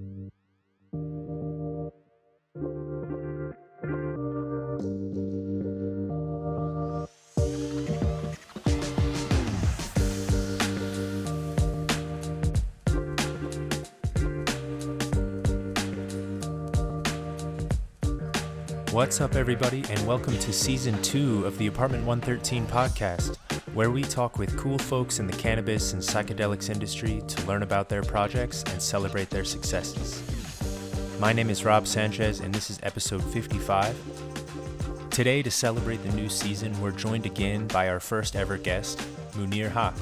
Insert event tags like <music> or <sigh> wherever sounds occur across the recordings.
What's up, everybody, and welcome to season two of the Apartment 113 podcast, where we talk with cool folks in the cannabis and psychedelics industry to learn about their projects and celebrate their successes. My name is Rob Sanchez, and this is episode 55. Today, to celebrate the new season, we're joined again by our first ever guest, Munir Haque.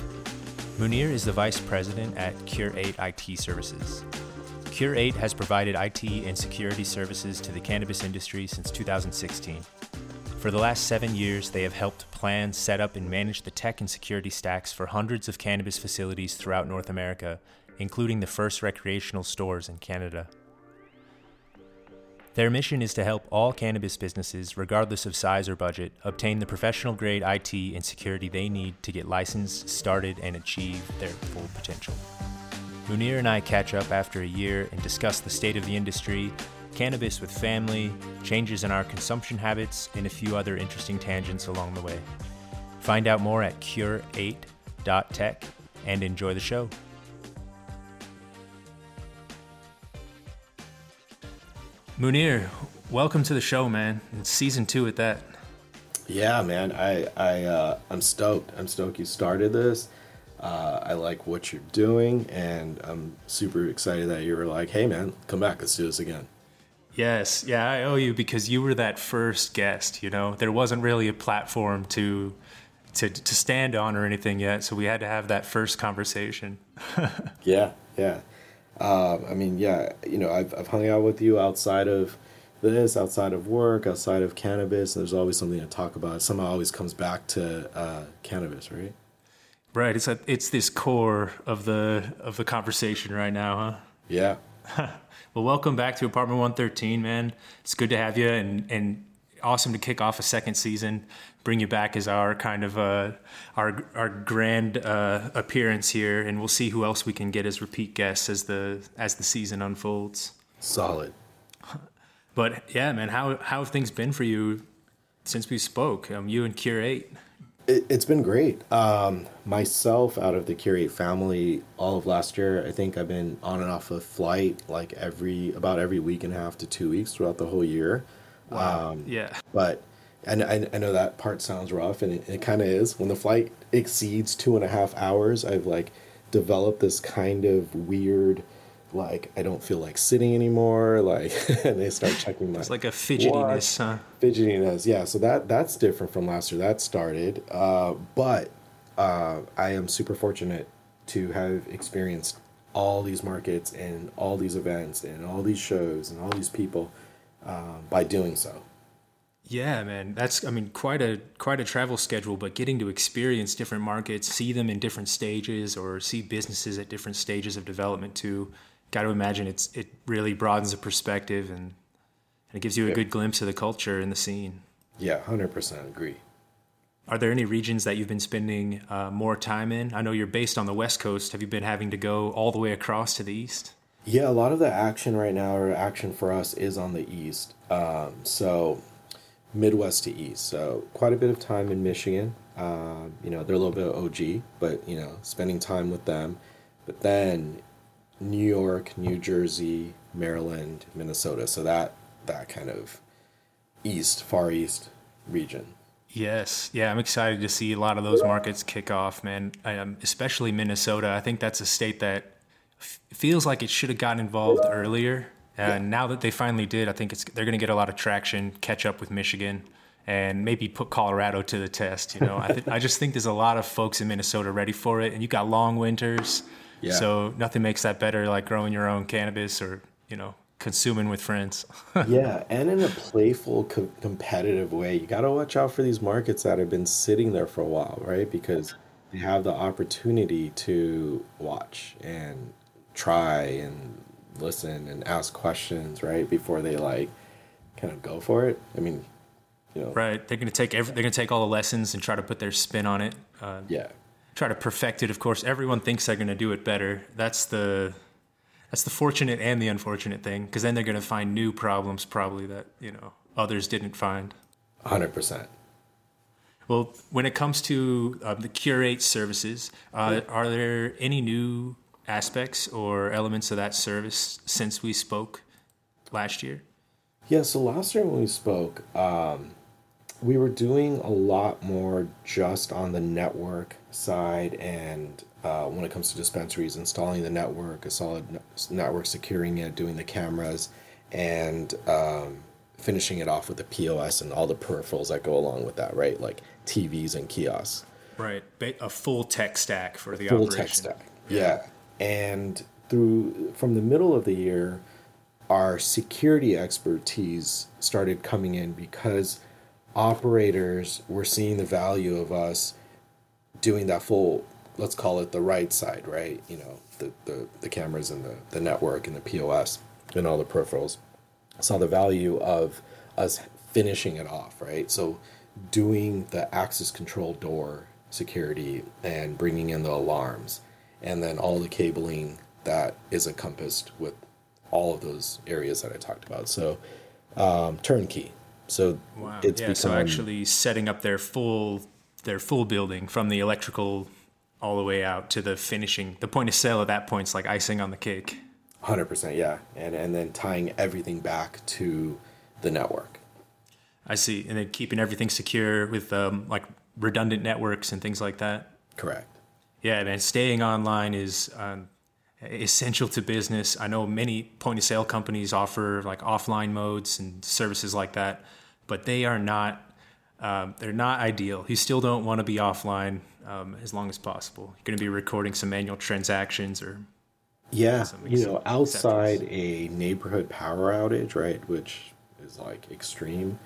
Munir is the vice president at Cure8 IT Services. Cure8 has provided IT and security services to the cannabis industry since 2016. For the last seven years, they have helped plan, set up, and manage the tech and security stacks for hundreds of cannabis facilities throughout North America, including the first recreational stores in Canada. Their mission is to help all cannabis businesses, regardless of size or budget, obtain the professional grade IT and security they need to get licensed, started, and achieve their full potential. Munir and I catch up after a year and discuss the state of the industry, cannabis with family, changes in our consumption habits, and a few other interesting tangents along the way. Find out more at cure8.tech and enjoy the show. Munir, welcome to the show, man. It's season two at that. Yeah, man. I I uh, I'm stoked. I'm stoked you started this. Uh, I like what you're doing, and I'm super excited that you were like, "Hey, man, come back. Let's do this again." Yes, yeah, I owe you because you were that first guest. You know, there wasn't really a platform to to to stand on or anything yet, so we had to have that first conversation. <laughs> yeah, yeah. Uh, I mean, yeah. You know, I've I've hung out with you outside of this, outside of work, outside of cannabis. And there's always something to talk about. Somehow, always comes back to uh, cannabis, right? Right. It's a, it's this core of the of the conversation right now, huh? Yeah. <laughs> well, welcome back to Apartment 113, man. It's good to have you and and awesome to kick off a second season. Bring you back as our kind of uh, our our grand uh, appearance here, and we'll see who else we can get as repeat guests as the as the season unfolds. Solid. But yeah, man, how how have things been for you since we spoke? Um, you and Cure8. It, has been great. Um, myself, out of the Cure8 family, all of last year, I think I've been on and off a flight like every about every week and a half to two weeks throughout the whole year. Wow. Um, yeah. But and I, I know that part sounds rough, and it, it kind of is. When the flight exceeds two and a half hours, I've like developed this kind of weird like I don't feel like sitting anymore. Like, <laughs> and they start checking my. It's like a fidgetiness, watch. huh? Fidgetiness, yeah. So that that's different from last year. That started, uh, but uh, I am super fortunate to have experienced all these markets and all these events and all these shows and all these people uh, by doing so. Yeah, man, that's I mean quite a quite a travel schedule, but getting to experience different markets, see them in different stages, or see businesses at different stages of development too got to imagine it's it really broadens the perspective and, and it gives you a good glimpse of the culture and the scene. Yeah, hundred percent agree. Are there any regions that you've been spending uh, more time in? I know you're based on the West Coast. Have you been having to go all the way across to the East? Yeah, a lot of the action right now, or action for us, is on the East. Um, so Midwest to East. So quite a bit of time in Michigan. Uh, you know, they're a little bit OG, but you know, spending time with them. But then New York, New Jersey, Maryland, Minnesota. So that that kind of east, far east region. Yes, yeah, I'm excited to see a lot of those markets kick off, man. Um, especially Minnesota. I think that's a state that f- feels like it should have gotten involved earlier. And yeah. now that they finally did, I think it's they're going to get a lot of traction, catch up with Michigan, and maybe put Colorado to the test. You know, I, th- I just think there's a lot of folks in Minnesota ready for it, and you've got long winters. Yeah. So nothing makes that better like growing your own cannabis or, you know, consuming with friends. <laughs> yeah, and in a playful, co- competitive way. You got to watch out for these markets that have been sitting there for a while, right? Because they have the opportunity to watch and try and listen and ask questions, right? Before they like kind of go for it. I mean, you know. Right. They're going to take every, they're going to take all the lessons and try to put their spin on it. Uh, yeah try to perfect it. Of course, everyone thinks they're going to do it better. That's the that's the fortunate and the unfortunate thing because then they're going to find new problems probably that you know others didn't find 100% well when it comes to uh, the Cure8 services uh, are there any new aspects or elements of that service since we spoke last year yeah so last year when we spoke um, we were doing a lot more just on the network side and uh, when it comes to dispensaries, installing the network, a solid network, securing it, doing the cameras, and um, finishing it off with the POS and all the peripherals that go along with that, right? Like TVs and kiosks. Right, a full tech stack for the full operation. tech stack. Yeah, and through from the middle of the year, our security expertise started coming in because operators were seeing the value of us doing that full let's call it the right side, right? You know, the, the, the cameras and the, the network and the POS and all the peripherals. Saw the value of us finishing it off, right? So doing the access control door security and bringing in the alarms and then all the cabling that is encompassed with all of those areas that I talked about. So um, turnkey. So wow. it's yeah, become, so actually setting up their full their full building from the electrical all the way out to the finishing. The point of sale at that point is like icing on the cake. Hundred percent, yeah, and and then tying everything back to the network. I see, and then keeping everything secure with um, like redundant networks and things like that. Correct. Yeah, man, staying online is um, essential to business. I know many point of sale companies offer like offline modes and services like that, but they are not. Um, they're not ideal. You still don't want to be offline um, as long as possible. You're going to be recording some manual transactions or yeah, you know, outside a neighborhood power outage, right, which is like extreme.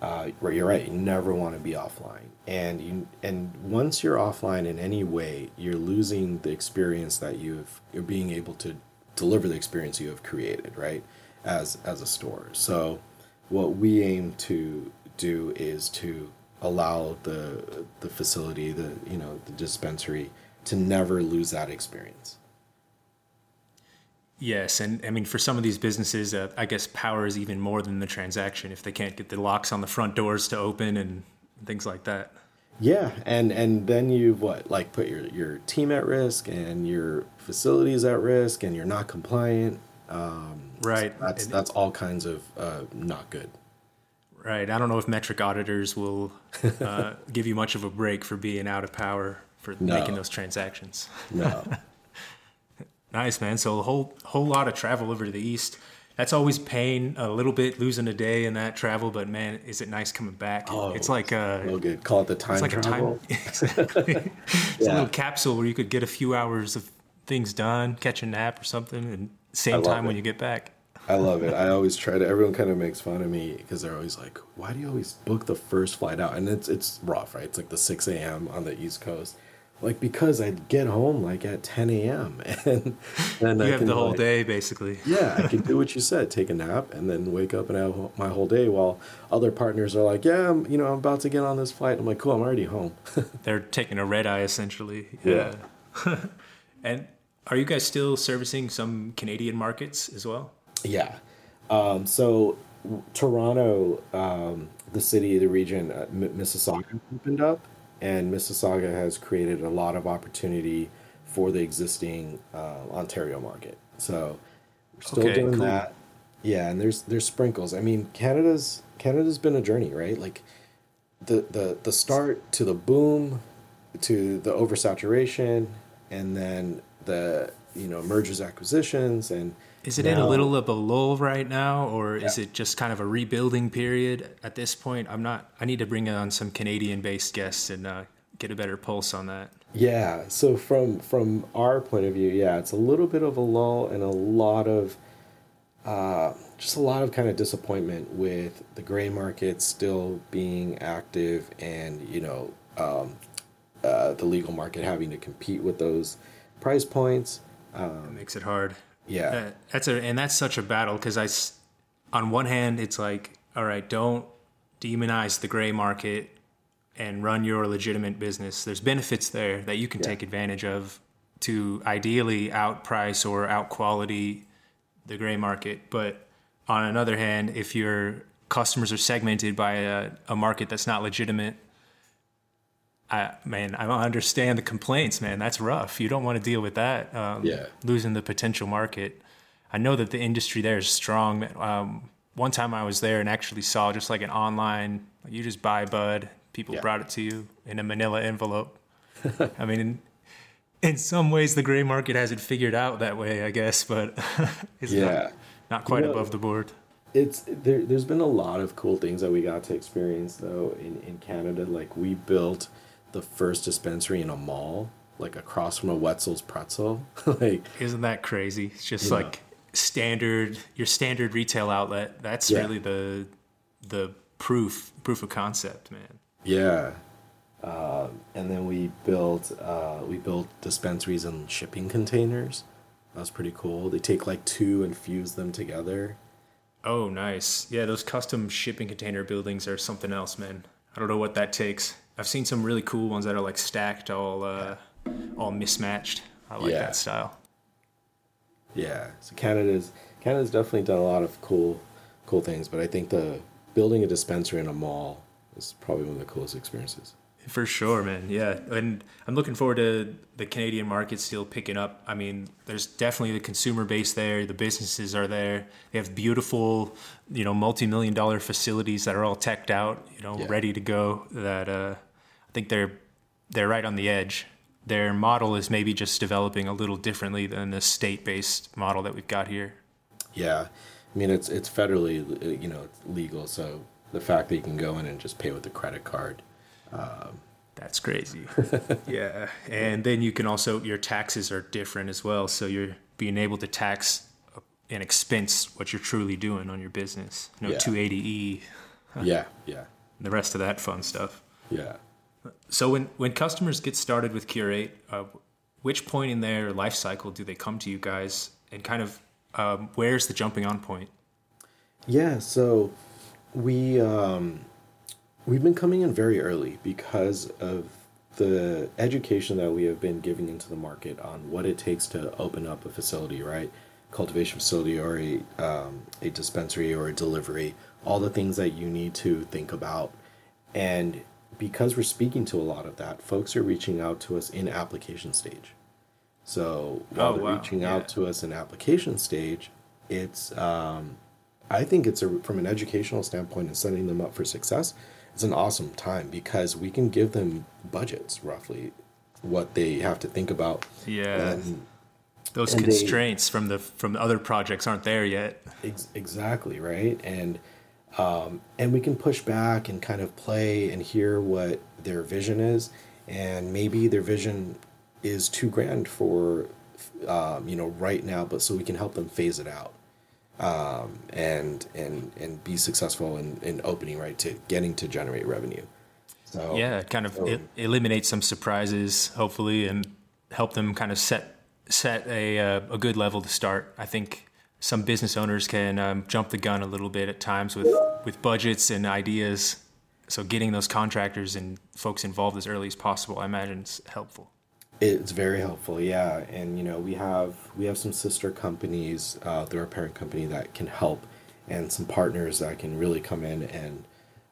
Uh, right, you're right. You never want to be offline, and you and once you're offline in any way, you're losing the experience that you've you're being able to deliver the experience you have created, right, as as a store. So, what we aim to do is to allow the the facility, the you know the dispensary, to never lose that experience. Yes, and I mean for some of these businesses, uh, I guess power is even more than the transaction if they can't get the locks on the front doors to open and things like that. Yeah, and and then you've what like put your your team at risk and your facilities at risk, and you're not compliant. Um, right. So that's that's all kinds of uh, not good. Right. I don't know if Metrc auditors will <laughs> uh, give you much of a break for being out of power for no. making those transactions. No. <laughs> nice, man. So a whole whole lot of travel over to the east. That's always pain, a little bit losing a day in that travel, but man, is it nice coming back? Oh, it's like a real good. Call it the time it's like travel. A time, exactly. <laughs> it's yeah. a little capsule where you could get a few hours of things done, catch a nap or something, and same time it. when you get back. I love it. I always try to. Everyone kind of makes fun of me because they're always like, "Why do you always book the first flight out?" And it's it's rough, right? It's like the six a.m. on the East Coast. Like because I'd get home like at ten a.m. <laughs> and then you I have the whole like, day basically. yeah, I can do what you <laughs> said, take a nap, and then wake up and have my whole day. While other partners are like, "Yeah, I'm, you know, I'm about to get on this flight." I'm like, "Cool, I'm already home." <laughs> they're taking a red eye essentially. Yeah. yeah. and are you guys still servicing some Canadian markets as well? Yeah. Um, so Toronto, um, the city, the region, uh, M- Mississauga opened up, and Mississauga has created a lot of opportunity for the existing uh, Ontario market. So we're still okay, doing cool. that. Yeah, and there's there's sprinkles. I mean, Canada's Canada's been a journey, right? Like the the the start to the boom, to the oversaturation, and then the you know mergers acquisitions and is it now, in a little of a lull right now, or yeah. is it just kind of a rebuilding period at this point? I'm not. I need to bring on some Canadian-based guests and uh, get a better pulse on that. Yeah. So from from our point of view, yeah, it's a little bit of a lull and a lot of uh, just a lot of kind of disappointment with the gray market still being active, and you know um, uh, the legal market having to compete with those price points. Um, makes it hard. Yeah, uh, that's a and that's such a battle because I, on one hand, it's like, all right, don't demonize the gray market and run your legitimate business. There's benefits there that you can yeah. take advantage of, to ideally outprice or outquality the gray market. But on another hand, if your customers are segmented by a, a market that's not legitimate, I man, I understand the complaints, man. That's rough. You don't want to deal with that. Um, Yeah. Losing the potential market. I know that the industry there is strong. Um, one time I was there and actually saw just like an online, you just buy bud. People Yeah. brought it to you in a manila envelope. I mean, in, in some ways, the gray market has it figured out that way, I guess, but <laughs> it's Yeah. not, not quite You know- above the board. It's there. There's been a lot of cool things that we got to experience though in in Canada. Like we built the first dispensary in a mall, like across from a Wetzel's Pretzel. <laughs> like Isn't that crazy? It's just like standard your standard retail outlet. That's Yeah. really the the proof proof of concept, man. yeah. Um, and then we built uh, we built dispensaries in shipping containers. That was pretty cool. They take like two and fuse them together. Oh, nice. Yeah, those custom shipping container buildings are something else, man. I don't know what that takes. I've seen some really cool ones that are like stacked, all uh, all mismatched. I like Yeah. that style. Yeah, so Canada's Canada's definitely done a lot of cool cool things, but I think the building a dispensary in a mall is probably one of the coolest experiences. For sure, man. Yeah, and I'm looking forward to the Canadian market still picking up. I mean, there's definitely the consumer base there. The businesses are there. They have beautiful, you know, multi-million dollar facilities that are all teched out, you know, Yeah. ready to go. That uh, I think they're they're right on the edge. Their model is maybe just developing a little differently than the state-based model that we've got here. Yeah, I mean it's it's federally you know it's legal, so the fact that you can go in and just pay with a credit card. Um, That's crazy. <laughs> yeah. And then you can also, your taxes are different as well. So you're being able to tax and expense what you're truly doing on your business. No Yeah. 280E, Yeah, yeah, the rest of that fun stuff. yeah. So when, when customers get started with Cure8, uh, which point in their life cycle do they come to you guys and kind of um, where's the jumping on point? Yeah, so we um, we've been coming in very early because of the education that we have been giving into the market on what it takes to open up a facility, right? Cultivation facility or a um, a dispensary or a delivery, all the things that you need to think about, and because we're speaking to a lot of that, folks are reaching out to us in application stage. So while Oh, they're wow. reaching Yeah. out to us in application stage, it's um, I think it's a from an educational standpoint and setting them up for success. It's an awesome time because we can give them budgets roughly what they have to think about. Yeah. And Those and they- constraints from the from other projects aren't there yet. Ex- exactly right, and um, and we can push back and kind of play and hear what their vision is, and maybe their vision is too grand for um, you know right now, but so we can help them phase it out, um, and and and be successful in, in opening right to getting to generate revenue. So yeah, it kind of so- it eliminate some surprises, hopefully, and help them kind of set set a uh, a good level to start. I think some business owners can um, jump the gun a little bit at times with with budgets and ideas. So getting those contractors and folks involved as early as possible, I imagine, is helpful. It's very helpful, yeah. And you know, we have we have some sister companies uh, through our parent company that can help, and some partners that can really come in and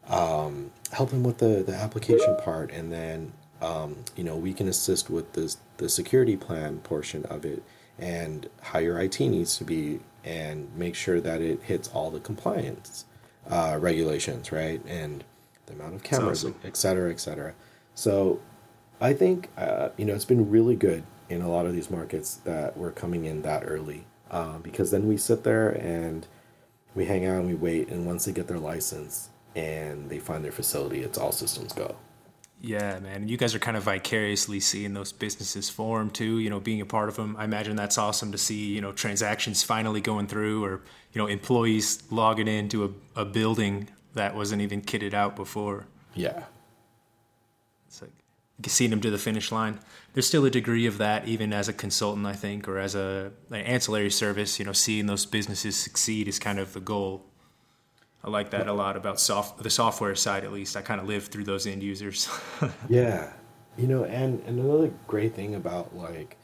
um, help them with the the application part, and then um, you know we can assist with this the security plan portion of it, and how your IT needs to be, and make sure that it hits all the compliance uh, regulations, right, and the amount of cameras, awesome. et cetera, et cetera. So I think uh, you know it's been really good in a lot of these markets that we're coming in that early uh, because then we sit there and we hang out and we wait, and once they get their license and they find their facility, it's all systems go. Yeah, man. You guys are kind of vicariously seeing those businesses form too, you know, being a part of them. I imagine that's awesome to see, you know, transactions finally going through or, you know, employees logging into a, a building that wasn't even kitted out before. Yeah, It's like seeing them to the finish line. There's still a degree of that even as a consultant, I think, or as a an ancillary service, you know, seeing those businesses succeed is kind of the goal. I like that a lot about soft the software side at least. I kind of live through those end users. <laughs> yeah, you know, and, and another great thing about like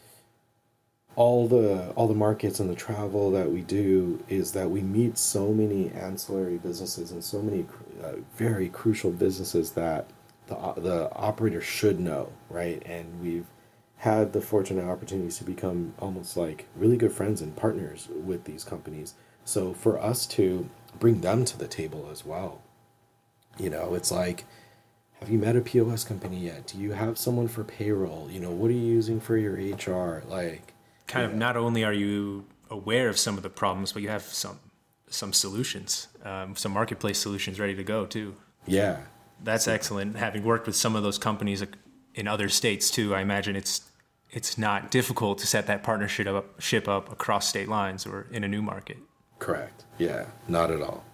all the all the markets and the travel that we do is that we meet so many ancillary businesses and so many uh, very crucial businesses that the the operator should know, right? And we've had the fortunate opportunities to become almost like really good friends and partners with these companies. So for us to bring them to the table as well, you know, it's like have you met a POS company yet? Do you have someone for payroll? You know, what are you using for your HR? Like kind of not only are you aware of some of the problems, but you have some some solutions, um, some marketplace solutions ready to go too. Yeah, that's excellent. Having worked with some of those companies in other states too, I imagine it's it's not difficult to set that partnership up, ship up across state lines or in a new market. Correct. Yeah, not at all.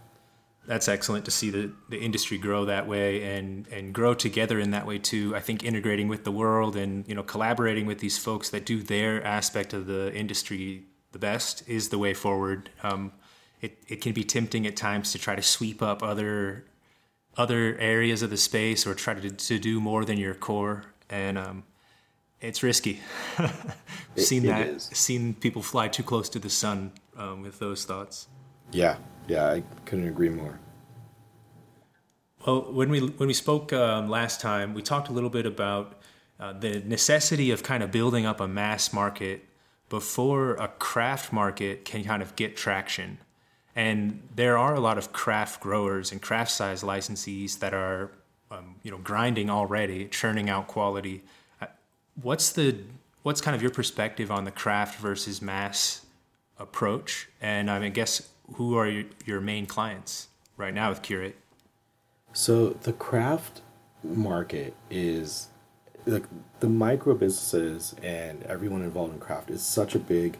That's excellent to see the, the industry grow that way and, and grow together in that way too. I think integrating with the world and you know collaborating with these folks that do their aspect of the industry the best is the way forward. Um, it, it can be tempting at times to try to sweep up other other areas of the space or try to, to do more than your core and um, it's risky. <laughs> seen it, that. It seen people fly too close to the sun um, with those thoughts. Yeah, yeah, I couldn't agree more. Well, when we when we spoke um, last time, we talked a little bit about uh, the necessity of kind of building up a mass market before a craft market can kind of get traction. And there are a lot of craft growers and craft size licensees that are, um, you know, grinding already, churning out quality what's the what's kind of your perspective on the craft versus mass approach? And I, mean, I guess who are your, your main clients right now with Cure8? So the craft market is like the micro businesses and everyone involved in craft is such a big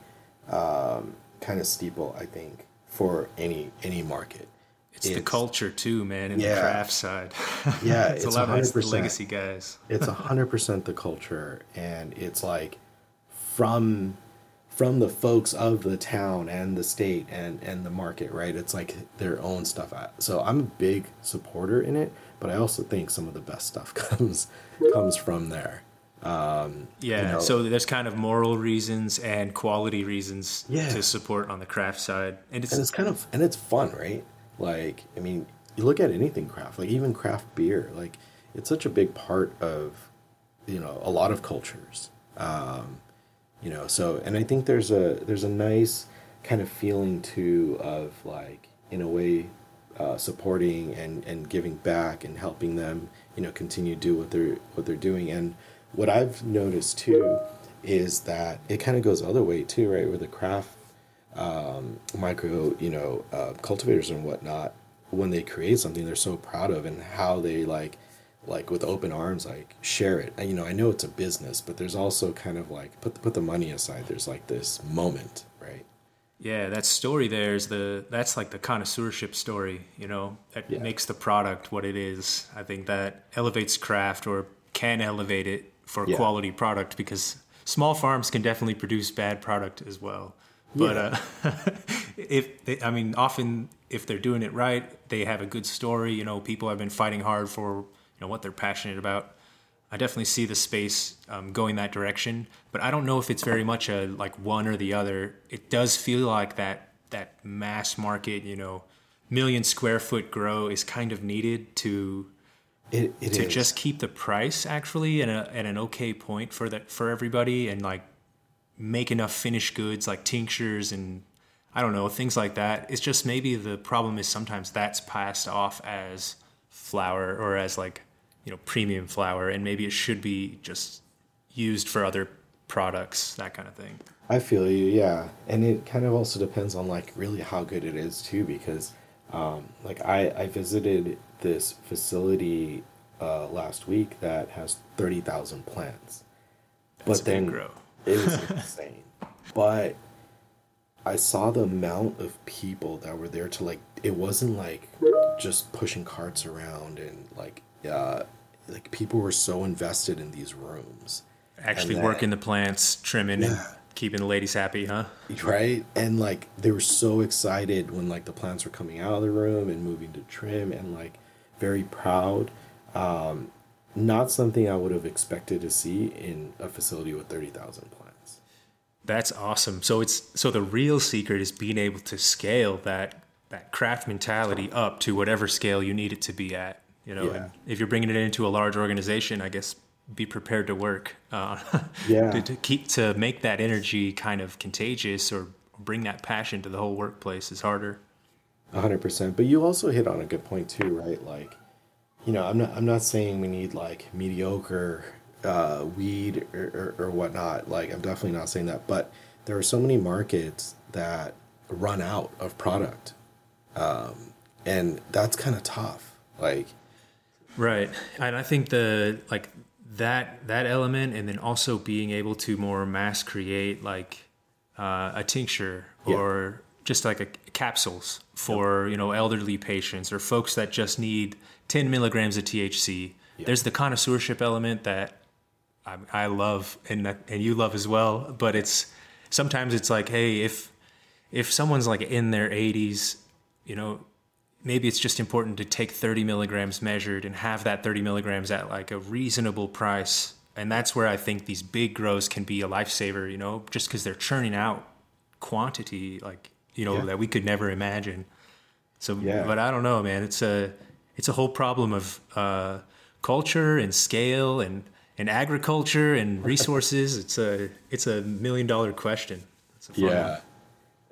um, kind of steeple, I think, for any any market. It's, it's, the culture too, man, in yeah, the craft side. <laughs> Yeah, it's, it's a lot 100%, of the legacy guys. it's a hundred percent the culture, and it's like from from the folks of the town and the state and and the market, right? It's like their own stuff. So I'm a big supporter in it, but I also think some of the best stuff <laughs> comes comes from there. Um, yeah, you know, so there's kind of moral reasons and quality reasons yeah. to support on the craft side, and it's and it's kind of and it's fun, right? Like, I mean, you look at anything craft, like even craft beer, like it's such a big part of, you know, a lot of cultures. Um, you know, so and I think there's a there's a nice kind of feeling too of like in a way uh, supporting and and giving back and helping them, you know, continue to do what they're what they're doing. And what I've noticed too is that it kind of goes the other way too, right? Where the craft um, micro, you know, uh, cultivators and whatnot, when they create something they're so proud of and how they like, like with open arms, like share it. And, you know, I know it's a business, but there's also kind of like put the, put the money aside. There's like this moment, right? Yeah, that story there is the that's like the connoisseurship story, you know, that yeah. makes the product what it is. I think that elevates craft or can elevate it for yeah. quality product because small farms can definitely produce bad product as well. But yeah. uh, <laughs> if they, I mean, often if they're doing it right, they have a good story. You know, people have been fighting hard for you know what they're passionate about. I definitely see the space um, going that direction, but I don't know if it's very much a like one or the other. It does feel like that that mass market, you know, million square foot grow is kind of needed to it, it to is. just keep the price actually at, a, at an okay point for that for everybody and like make enough finished goods like tinctures and I don't know things like that. It's just maybe the problem is sometimes that's passed off as flour or as like you know premium flour, and maybe it should be just used for other products, that kind of thing. I feel you, yeah, and it kind of also depends on like really how good it is too, because um, like I I visited this facility uh, last week that has thirty thousand plants, That's but then grow. It was <laughs> insane. But I saw the amount of people that were there to like it wasn't like just pushing carts around and like uh like people were so invested in these rooms. Actually that, working the plants, trimming yeah. and keeping the ladies happy, huh? Right? And like they were so excited when like the plants were coming out of the room and moving to trim and like very proud. Um not something I would have expected to see in a facility with 30,000 plants. That's awesome. So it's so the real secret is being able to scale that that craft mentality up to whatever scale you need it to be at. You know, Yeah. if you're bringing it into a large organization, I guess be prepared to work. Uh, <laughs> Yeah. to, to keep to make that energy kind of contagious or bring that passion to the whole workplace is harder. A hundred percent. But you also hit on a good point too, right? Like, you know, I'm not I'm not saying we need like mediocre uh, weed or, or, or whatnot. Like, I'm definitely not saying that. But there are so many markets that run out of product, um, and that's kind of tough. Like, Right. And I think the like that that element and then also being able to more mass create like uh, a tincture Yeah. or just like a capsules for you know elderly patients or folks that just need 10 milligrams of THC. There's the connoisseurship element that I, I love and and you love as well. But it's sometimes it's like, hey, if if someone's like in their 80s, you know, maybe it's just important to take 30 milligrams measured and have that 30 milligrams at like a reasonable price. And that's where I think these big grows can be a lifesaver, you know, just because they're churning out quantity like, you know, Yeah. that we could never imagine. So, Yeah. but I don't know, man. It's a, it's a whole problem of uh, culture and scale and, and agriculture and <laughs> resources. it's a, it's a million dollar question. It's a fun yeah,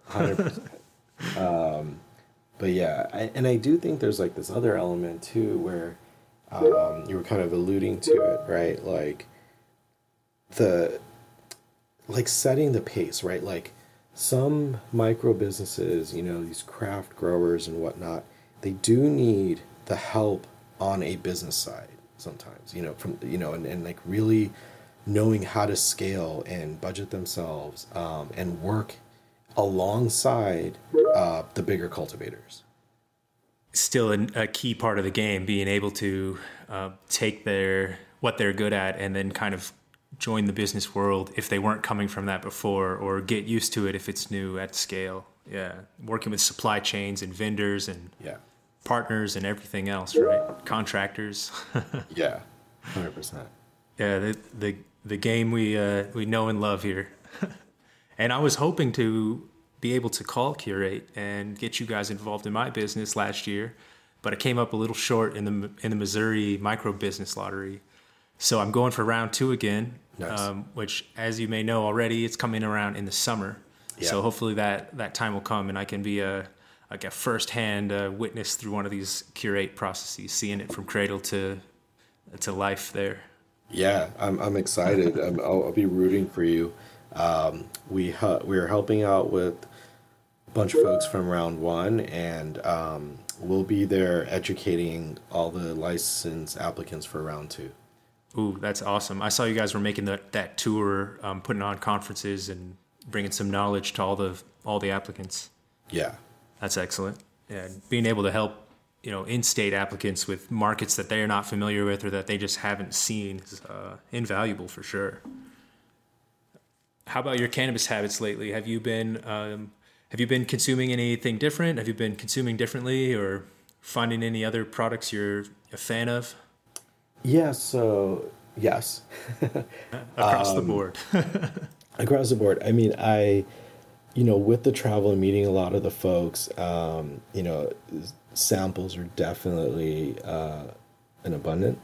hundred percent. <laughs> Um, But yeah, I, and I do think there's like this other element too where um, you were kind of alluding to it, right? Like the like setting the pace, right? Like some micro businesses, you know, these craft growers and whatnot, they do need the help on a business side sometimes, you know, from you know, and, and like really knowing how to scale and budget themselves um, and work alongside uh, the bigger cultivators. still a, a key part of the game, being able to uh, take their what they're good at and then kind of join the business world if they weren't coming from that before, or get used to it if it's new at scale. Yeah, working with supply chains and vendors and Yeah. partners and everything else, right? Contractors. <laughs> Yeah. 100%. yeah, the the the game we uh, we know and love here. <laughs> and I was hoping to be able to call Cure8 and get you guys involved in my business last year, but I came up a little short in the in the Missouri Micro Business Lottery. So I'm going for round two again, Nice. um, which, as you may know already, it's coming around in the summer. So hopefully that that time will come, and I can be a like a firsthand uh, witness through one of these Cure8 processes, seeing it from cradle to to life there. Yeah, I'm, I'm excited. I'm, I'll, I'll be rooting for you. Um, we hu- we're helping out with a bunch of folks from round one, and um, we'll be there educating all the license applicants for round two. Ooh, that's awesome! I saw you guys were making that that tour, um, putting on conferences and bringing some knowledge to all the all the applicants. Yeah, That's excellent. Yeah, being able to help you know in-state applicants with markets that they're not familiar with or that they just haven't seen is uh, invaluable for sure. How about your cannabis habits lately? Have you been um, have you been consuming anything different? Have you been consuming differently or finding any other products you're a fan of yeah. So yes, <laughs> across Um, the board? <laughs> across the board. I mean, I, you know, with the travel and meeting a lot of the folks, um, you know, samples are definitely uh, an abundant.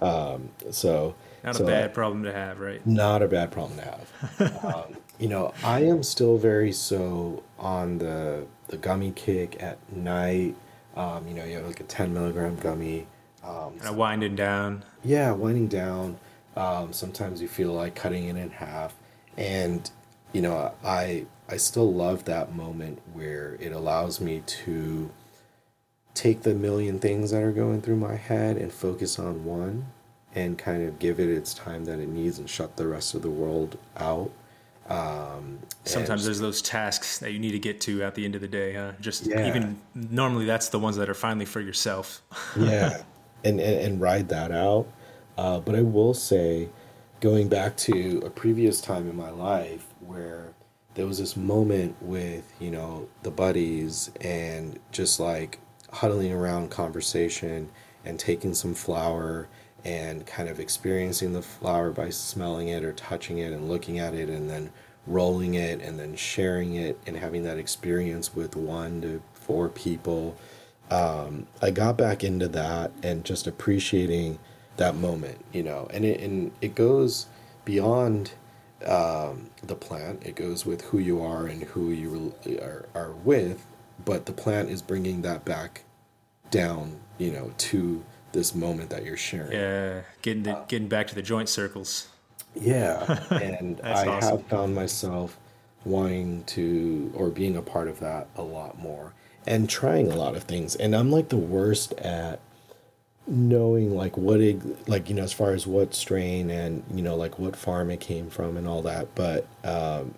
Um, so Not so a bad problem to have, right? not a bad problem to have. <laughs> um, you know, I am still very so on the the gummy kick at night. Um, you know, you have like a ten milligram gummy. Um, Kind of winding down. yeah, winding down. Um, sometimes you feel like cutting it in half, and you know, I I still love that moment where it allows me to take the million things that are going through my head and focus on one, and kind of give it its time that it needs and shut the rest of the world out. Um, Sometimes there's those tasks that you need to get to at the end of the day. Huh? Just Yeah. even normally, that's the ones that are finally for yourself. <laughs> yeah and, and and ride that out uh, but i will say going back to a previous time in my life where there was this moment with you know the buddies and just like huddling around conversation and taking some flour and kind of experiencing the flower by smelling it or touching it and looking at it and then rolling it and then sharing it and having that experience with one to four people. Um, I got back into that and just appreciating that moment, you know, and it, and it goes beyond um, the plant. It goes with who you are and who you are, are with, but the plant is bringing that back down, you know, to this moment that you're sharing. Yeah, getting the, getting back to the joint circles. Yeah, <laughs> and I awesome. have found myself wanting to or being a part of that a lot more and trying a lot of things. And I'm like the worst at knowing like what it like you know as far as what strain and you know like what farm it came from and all that but um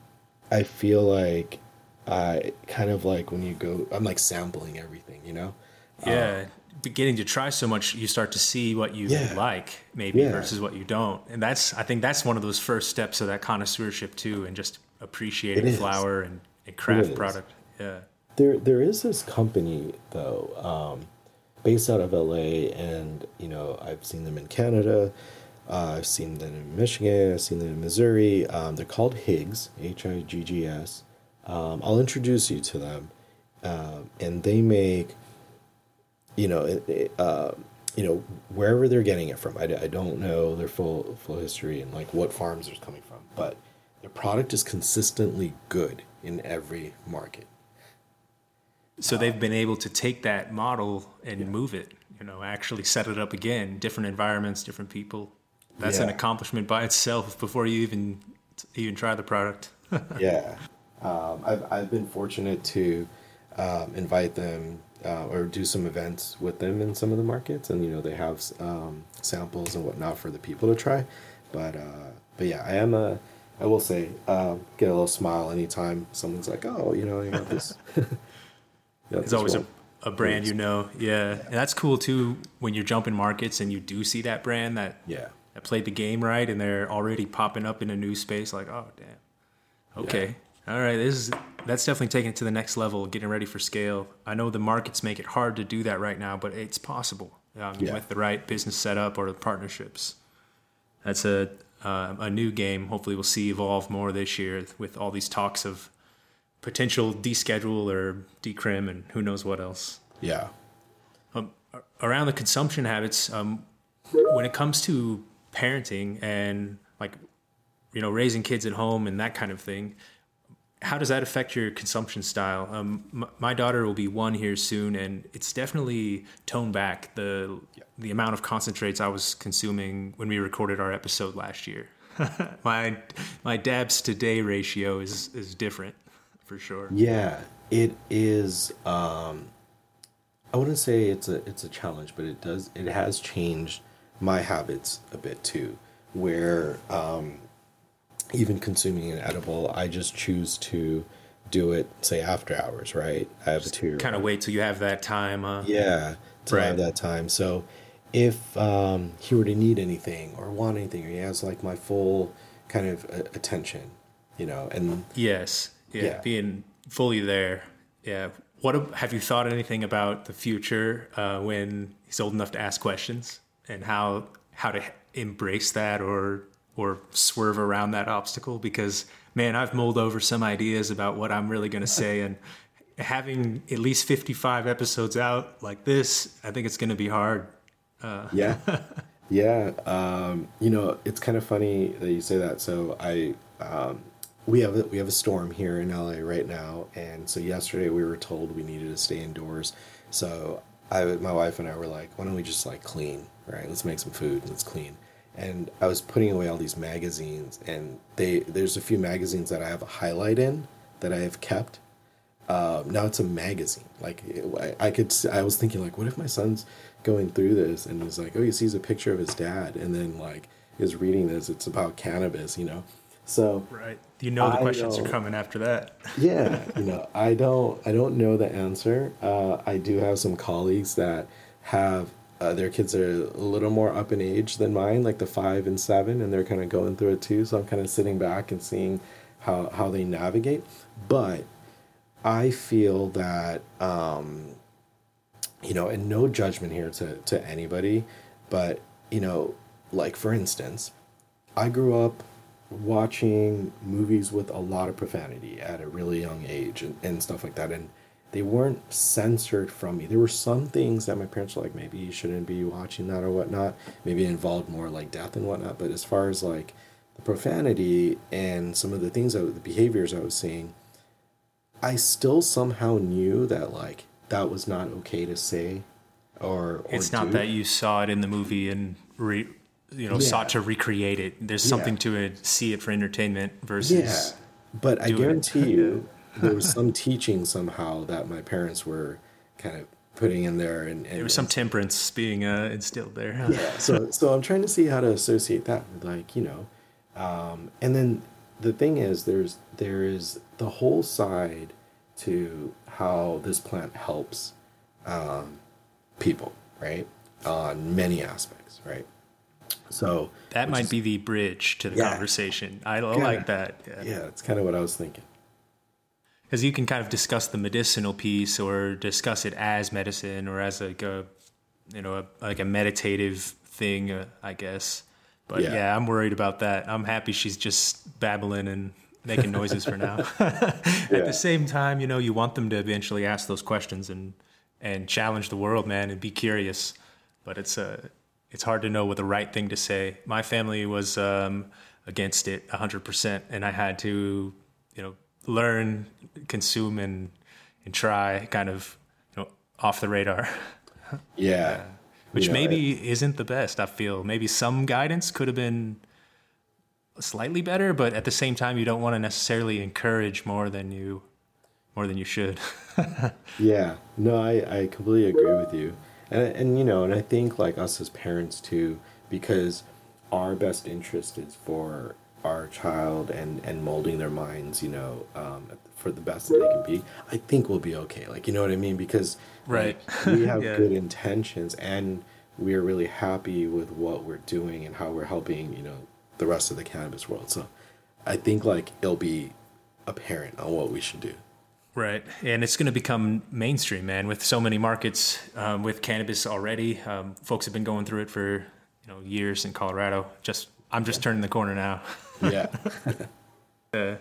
i feel like i kind of like when you go i'm like sampling everything you know Yeah, beginning to try so much, you start to see what you Yeah. like maybe Yeah. versus what you don't, and that's I think that's one of those first steps of that connoisseurship too, and just appreciating flower and, and craft product. Yeah. There, there is this company though, um, based out of LA, and you know I've seen them in Canada, uh, I've seen them in Michigan, I've seen them in Missouri. Um, they're called Higgs, H I G G S. Um, I'll introduce you to them, um, and they make, you know, it, it, uh, you know wherever they're getting it from. I, I don't know their full full history and like what farms it's coming from, but their product is consistently good in every market. So they've been able to take that model and move it, you know, actually set it up again, different environments, different people. That's an accomplishment by itself before you even even try the product. <laughs> yeah, um, I've I've been fortunate to um, invite them uh, or do some events with them in some of the markets, and you know they have um, samples and whatnot for the people to try. But uh, but yeah, I am a I will say um, get a little smile anytime someone's like, oh, you know, you got this. <laughs> you got It's this always a, one." a brand you know. Yeah. And that's cool too when you're jumping markets and you do see that brand that yeah. that played the game right and they're already popping up in a new space like, oh damn. Okay. All right, this is that's definitely taking it to the next level, getting ready for scale. I know the markets make it hard to do that right now, but it's possible um, Yeah. with the right business setup or the partnerships. That's a uh, a new game. Hopefully, we'll see evolve more this year with all these talks of potential deschedule or decrim and who knows what else Yeah. um, around the consumption habits um, when it comes to parenting and like you know raising kids at home and that kind of thing how does that affect your consumption style um, my daughter will be one here soon and it's definitely toned back the the amount of concentrates i was consuming when we recorded our episode last year <laughs> my my dabs to day ratio is is different for sure Yeah, it is. Um, I wouldn't say it's a it's a challenge, but it does it has changed my habits a bit too. Where um, even consuming an edible, I just choose to do it say after hours. Right, I have a two kind of wait till you have that time uh, yeah to Right. have that time so if um, he were to need anything or want anything or he has like my full kind of uh, attention you know and Yes. Yeah, Yeah. Being fully there. Yeah. What have you thought anything about the future uh, when he's old enough to ask questions and how how to embrace that or or swerve around that obstacle? Because man, I've mulled over some ideas about what I'm really going to say. And having at least 55 episodes out like this, I think it's going to be hard. yeah. <laughs> Yeah um, you know it's kind of funny that you say that. So i um, we have a, we have a storm here in la right now. And so yesterday we were told we needed to stay indoors. So i my wife and i were like why don't we just like clean right? Let's make some food let's clean and i was putting away all these magazines and they there's a few magazines that i have a highlight in that i have kept um, now it's a magazine. Like I, I could, I was thinking like, what if my son's going through this and he's like, oh, he sees a picture of his dad, and then like is reading this. It's about cannabis, you know. So Right. You know the I questions are coming after that. <laughs> yeah, you know, I don't, I don't know the answer. Uh, I do have some colleagues that have uh, their kids are a little more up in age than mine, like the five and seven, and they're kind of going through it too. So I'm kind of sitting back and seeing how how they navigate. But I feel that um, you know, and no judgment here to to anybody, but you know, like for instance, I grew up watching movies with a lot of profanity at a really young age and, and stuff like that. And they weren't censored from me. There were some things that my parents were like, maybe you shouldn't be watching that or whatnot. Maybe it involved more like death and whatnot. But as far as like the profanity and some of the things that the behaviors I was seeing, I still somehow knew that like that was not okay to say or, or it's not do. that you saw it in the movie and re, you know sought to recreate it. There's Yeah. something to it. See it for entertainment versus Yeah, but I doing it. guarantee <laughs> you, there was some teaching somehow that my parents were kind of putting in there, and, and there was some temperance being uh, instilled there. huh? yeah. So so I'm trying to see how to associate that with like you know, um, and then the thing is, there's there is the whole side to how this plant helps um, people, right? On many aspects, right? So That might is- be the bridge to the Yeah. conversation. I, Yeah. like that. yeah, it's kind of what I was thinking. Because you can kind of discuss the medicinal piece or discuss it as medicine or as like a you know a, like a meditative thing uh, i guess. But Yeah. yeah. i'm worried about that. I'm happy she's just babbling and making noises for now. <laughs> At the same time you know you want them to eventually ask those questions and and challenge the world man and be curious. But it's uh it's hard to know what the right thing to say. My family was um against it 100% and i had to you know learn consume and and try kind of you know off the radar. <laughs> Yeah, which You know, maybe isn't the best i feel. Maybe some guidance could have been slightly better but at the same time you don't want to necessarily encourage more than you more than you should. <laughs> Yeah, no, I, I completely agree with you, and and you know, and I think like us as parents too, because our best interest is for our child and and molding their minds, you know, um, for the best that they can be. I think we'll be okay. Like you know what I mean? Because Right. we <laughs> have Yeah. good intentions and we are really happy with what we're doing and how we're helping, you know, the rest of the cannabis world. So I think like it'll be apparent on what we should do. Right, and it's going to become mainstream, man. With so many markets um, with cannabis already, um, folks have been going through it for you know years in Colorado. Just I'm just turning the corner now. <laughs> Yeah. <laughs>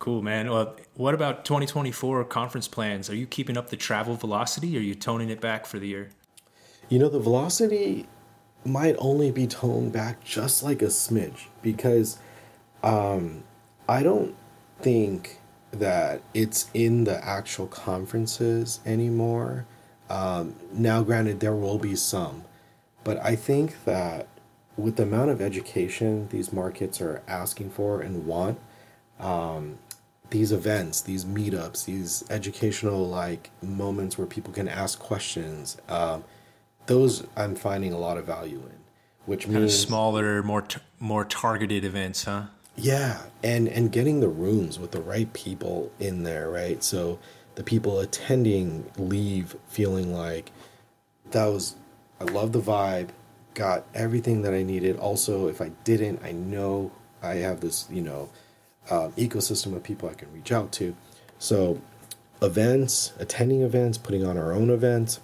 Cool, man. Well, what about 2024 conference plans? Are you keeping up the travel velocity, or are you toning it back for the year? You know, the velocity might only be toned back just like a smidge because um, I don't think that it's in the actual conferences anymore. Um, now, granted, there will be some, but I think that with the amount of education these markets are asking for and want, um, these events, these meetups, these educational like moments where people can ask questions, um, those I'm finding a lot of value in, which Kind of means smaller, more t- more targeted events, huh? yeah, and and getting the rooms with the right people in there, right? So the people attending leave feeling like that was I love the vibe, got everything that I needed. Also, if I didn't, I know I have this, you know, um, ecosystem of people I can reach out to. So events, attending events, putting on our own events,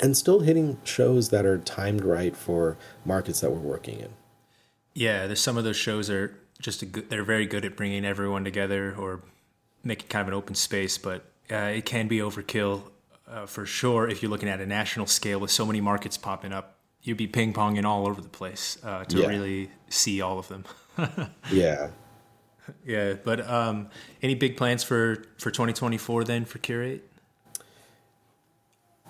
and still hitting shows that are timed right for markets that we're working in. Yeah, there's some of those shows are just good, they're very good at bringing everyone together or making kind of an open space, but uh, it can be overkill uh, for sure if you're looking at a national scale with so many markets popping up. You'd be ping ponging all over the place uh, to Yeah. really see all of them. <laughs> Yeah. yeah, but um, any big plans for for 2024 then for Cure8?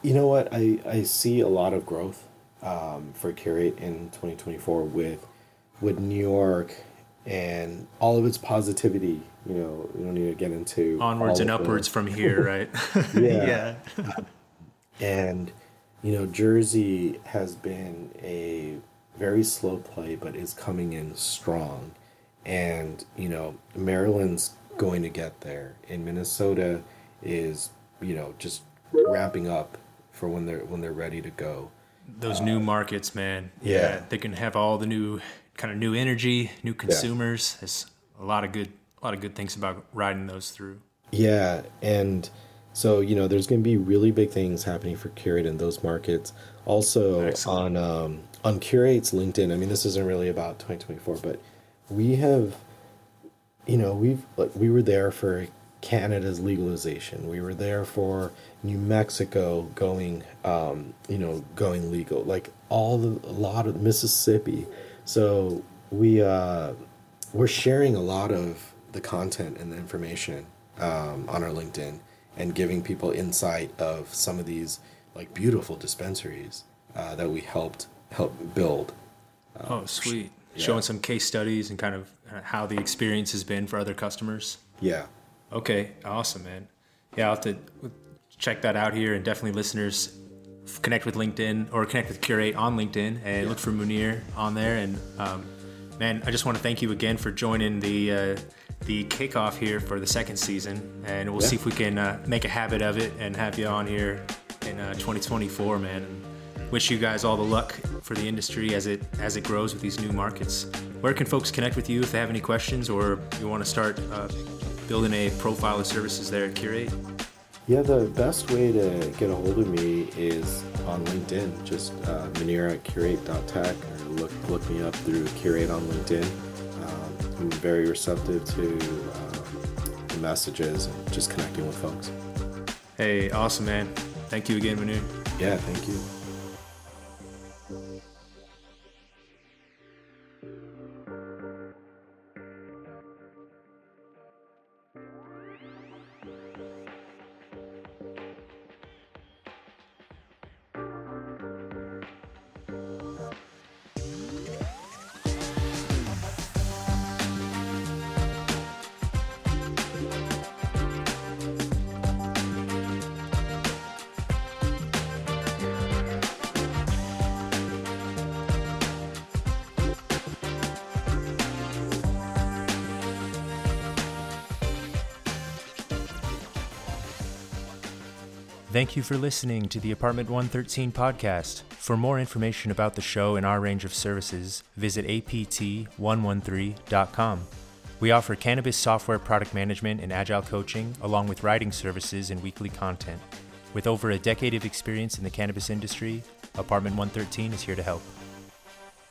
You know what? I, I see a lot of growth um, for Cure8 in 2024 with with New York and all of its positivity. You know, we don't need to get into Onwards and of the- upwards from <laughs> here, right? <laughs> Yeah. And you know, Jersey has been a very slow play, but is coming in strong. And you know, Maryland's going to get there, and Minnesota is you know just ramping up for when they're when they're ready to go. Those new markets, man. yeah. they can have all the new kind of new energy, new consumers. There's a lot of good, a lot of good things about riding those through. Yeah, and so you know, there's going to be really big things happening for Cure8 in those markets. Also Excellent. on um, on Cure8's LinkedIn. I mean, this isn't really about 2024, but we have, you know, we've like we were there for Canada's legalization. We were there for New Mexico going, um, you know, going legal. Like all the a lot of Mississippi. So we uh, we're sharing a lot of the content and the information um, on our LinkedIn and giving people insight of some of these like beautiful dispensaries uh, that we helped help build. oh, sweet. yeah. Showing some case studies and kind of uh, how the experience has been for other customers. Yeah, Okay, awesome, man. Yeah, I'll have to check that out here, and definitely listeners connect with LinkedIn or connect with Cure8 on LinkedIn and look for Munir on there. And um, man, I just want to thank you again for joining the uh, the kickoff here for the second season, and we'll Yeah. see if we can uh, make a habit of it and have you on here in uh, 2024, man. And wish you guys all the luck for the industry as it as it grows with these new markets. Where can folks connect with you if they have any questions or you want to start uh, building a profile of services there at Cure8? yeah. The best way to get a hold of me is on LinkedIn. Just uh, Manira at cure8.tech or look look me up through Cure8 on LinkedIn. I'm very receptive to um, the messages and just connecting with folks. Hey, awesome, man. Thank you again, Manu. Yeah, thank you. Thank you for listening to the Apartment 113 podcast. For more information about the show and our range of services, visit apt113.com. We offer cannabis software product management and agile coaching, along with writing services and weekly content. With over a decade of experience in the cannabis industry, Apartment 113 is here to help.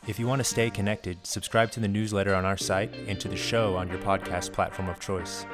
If you want to stay connected, subscribe to the newsletter on our site and to the show on your podcast platform of choice.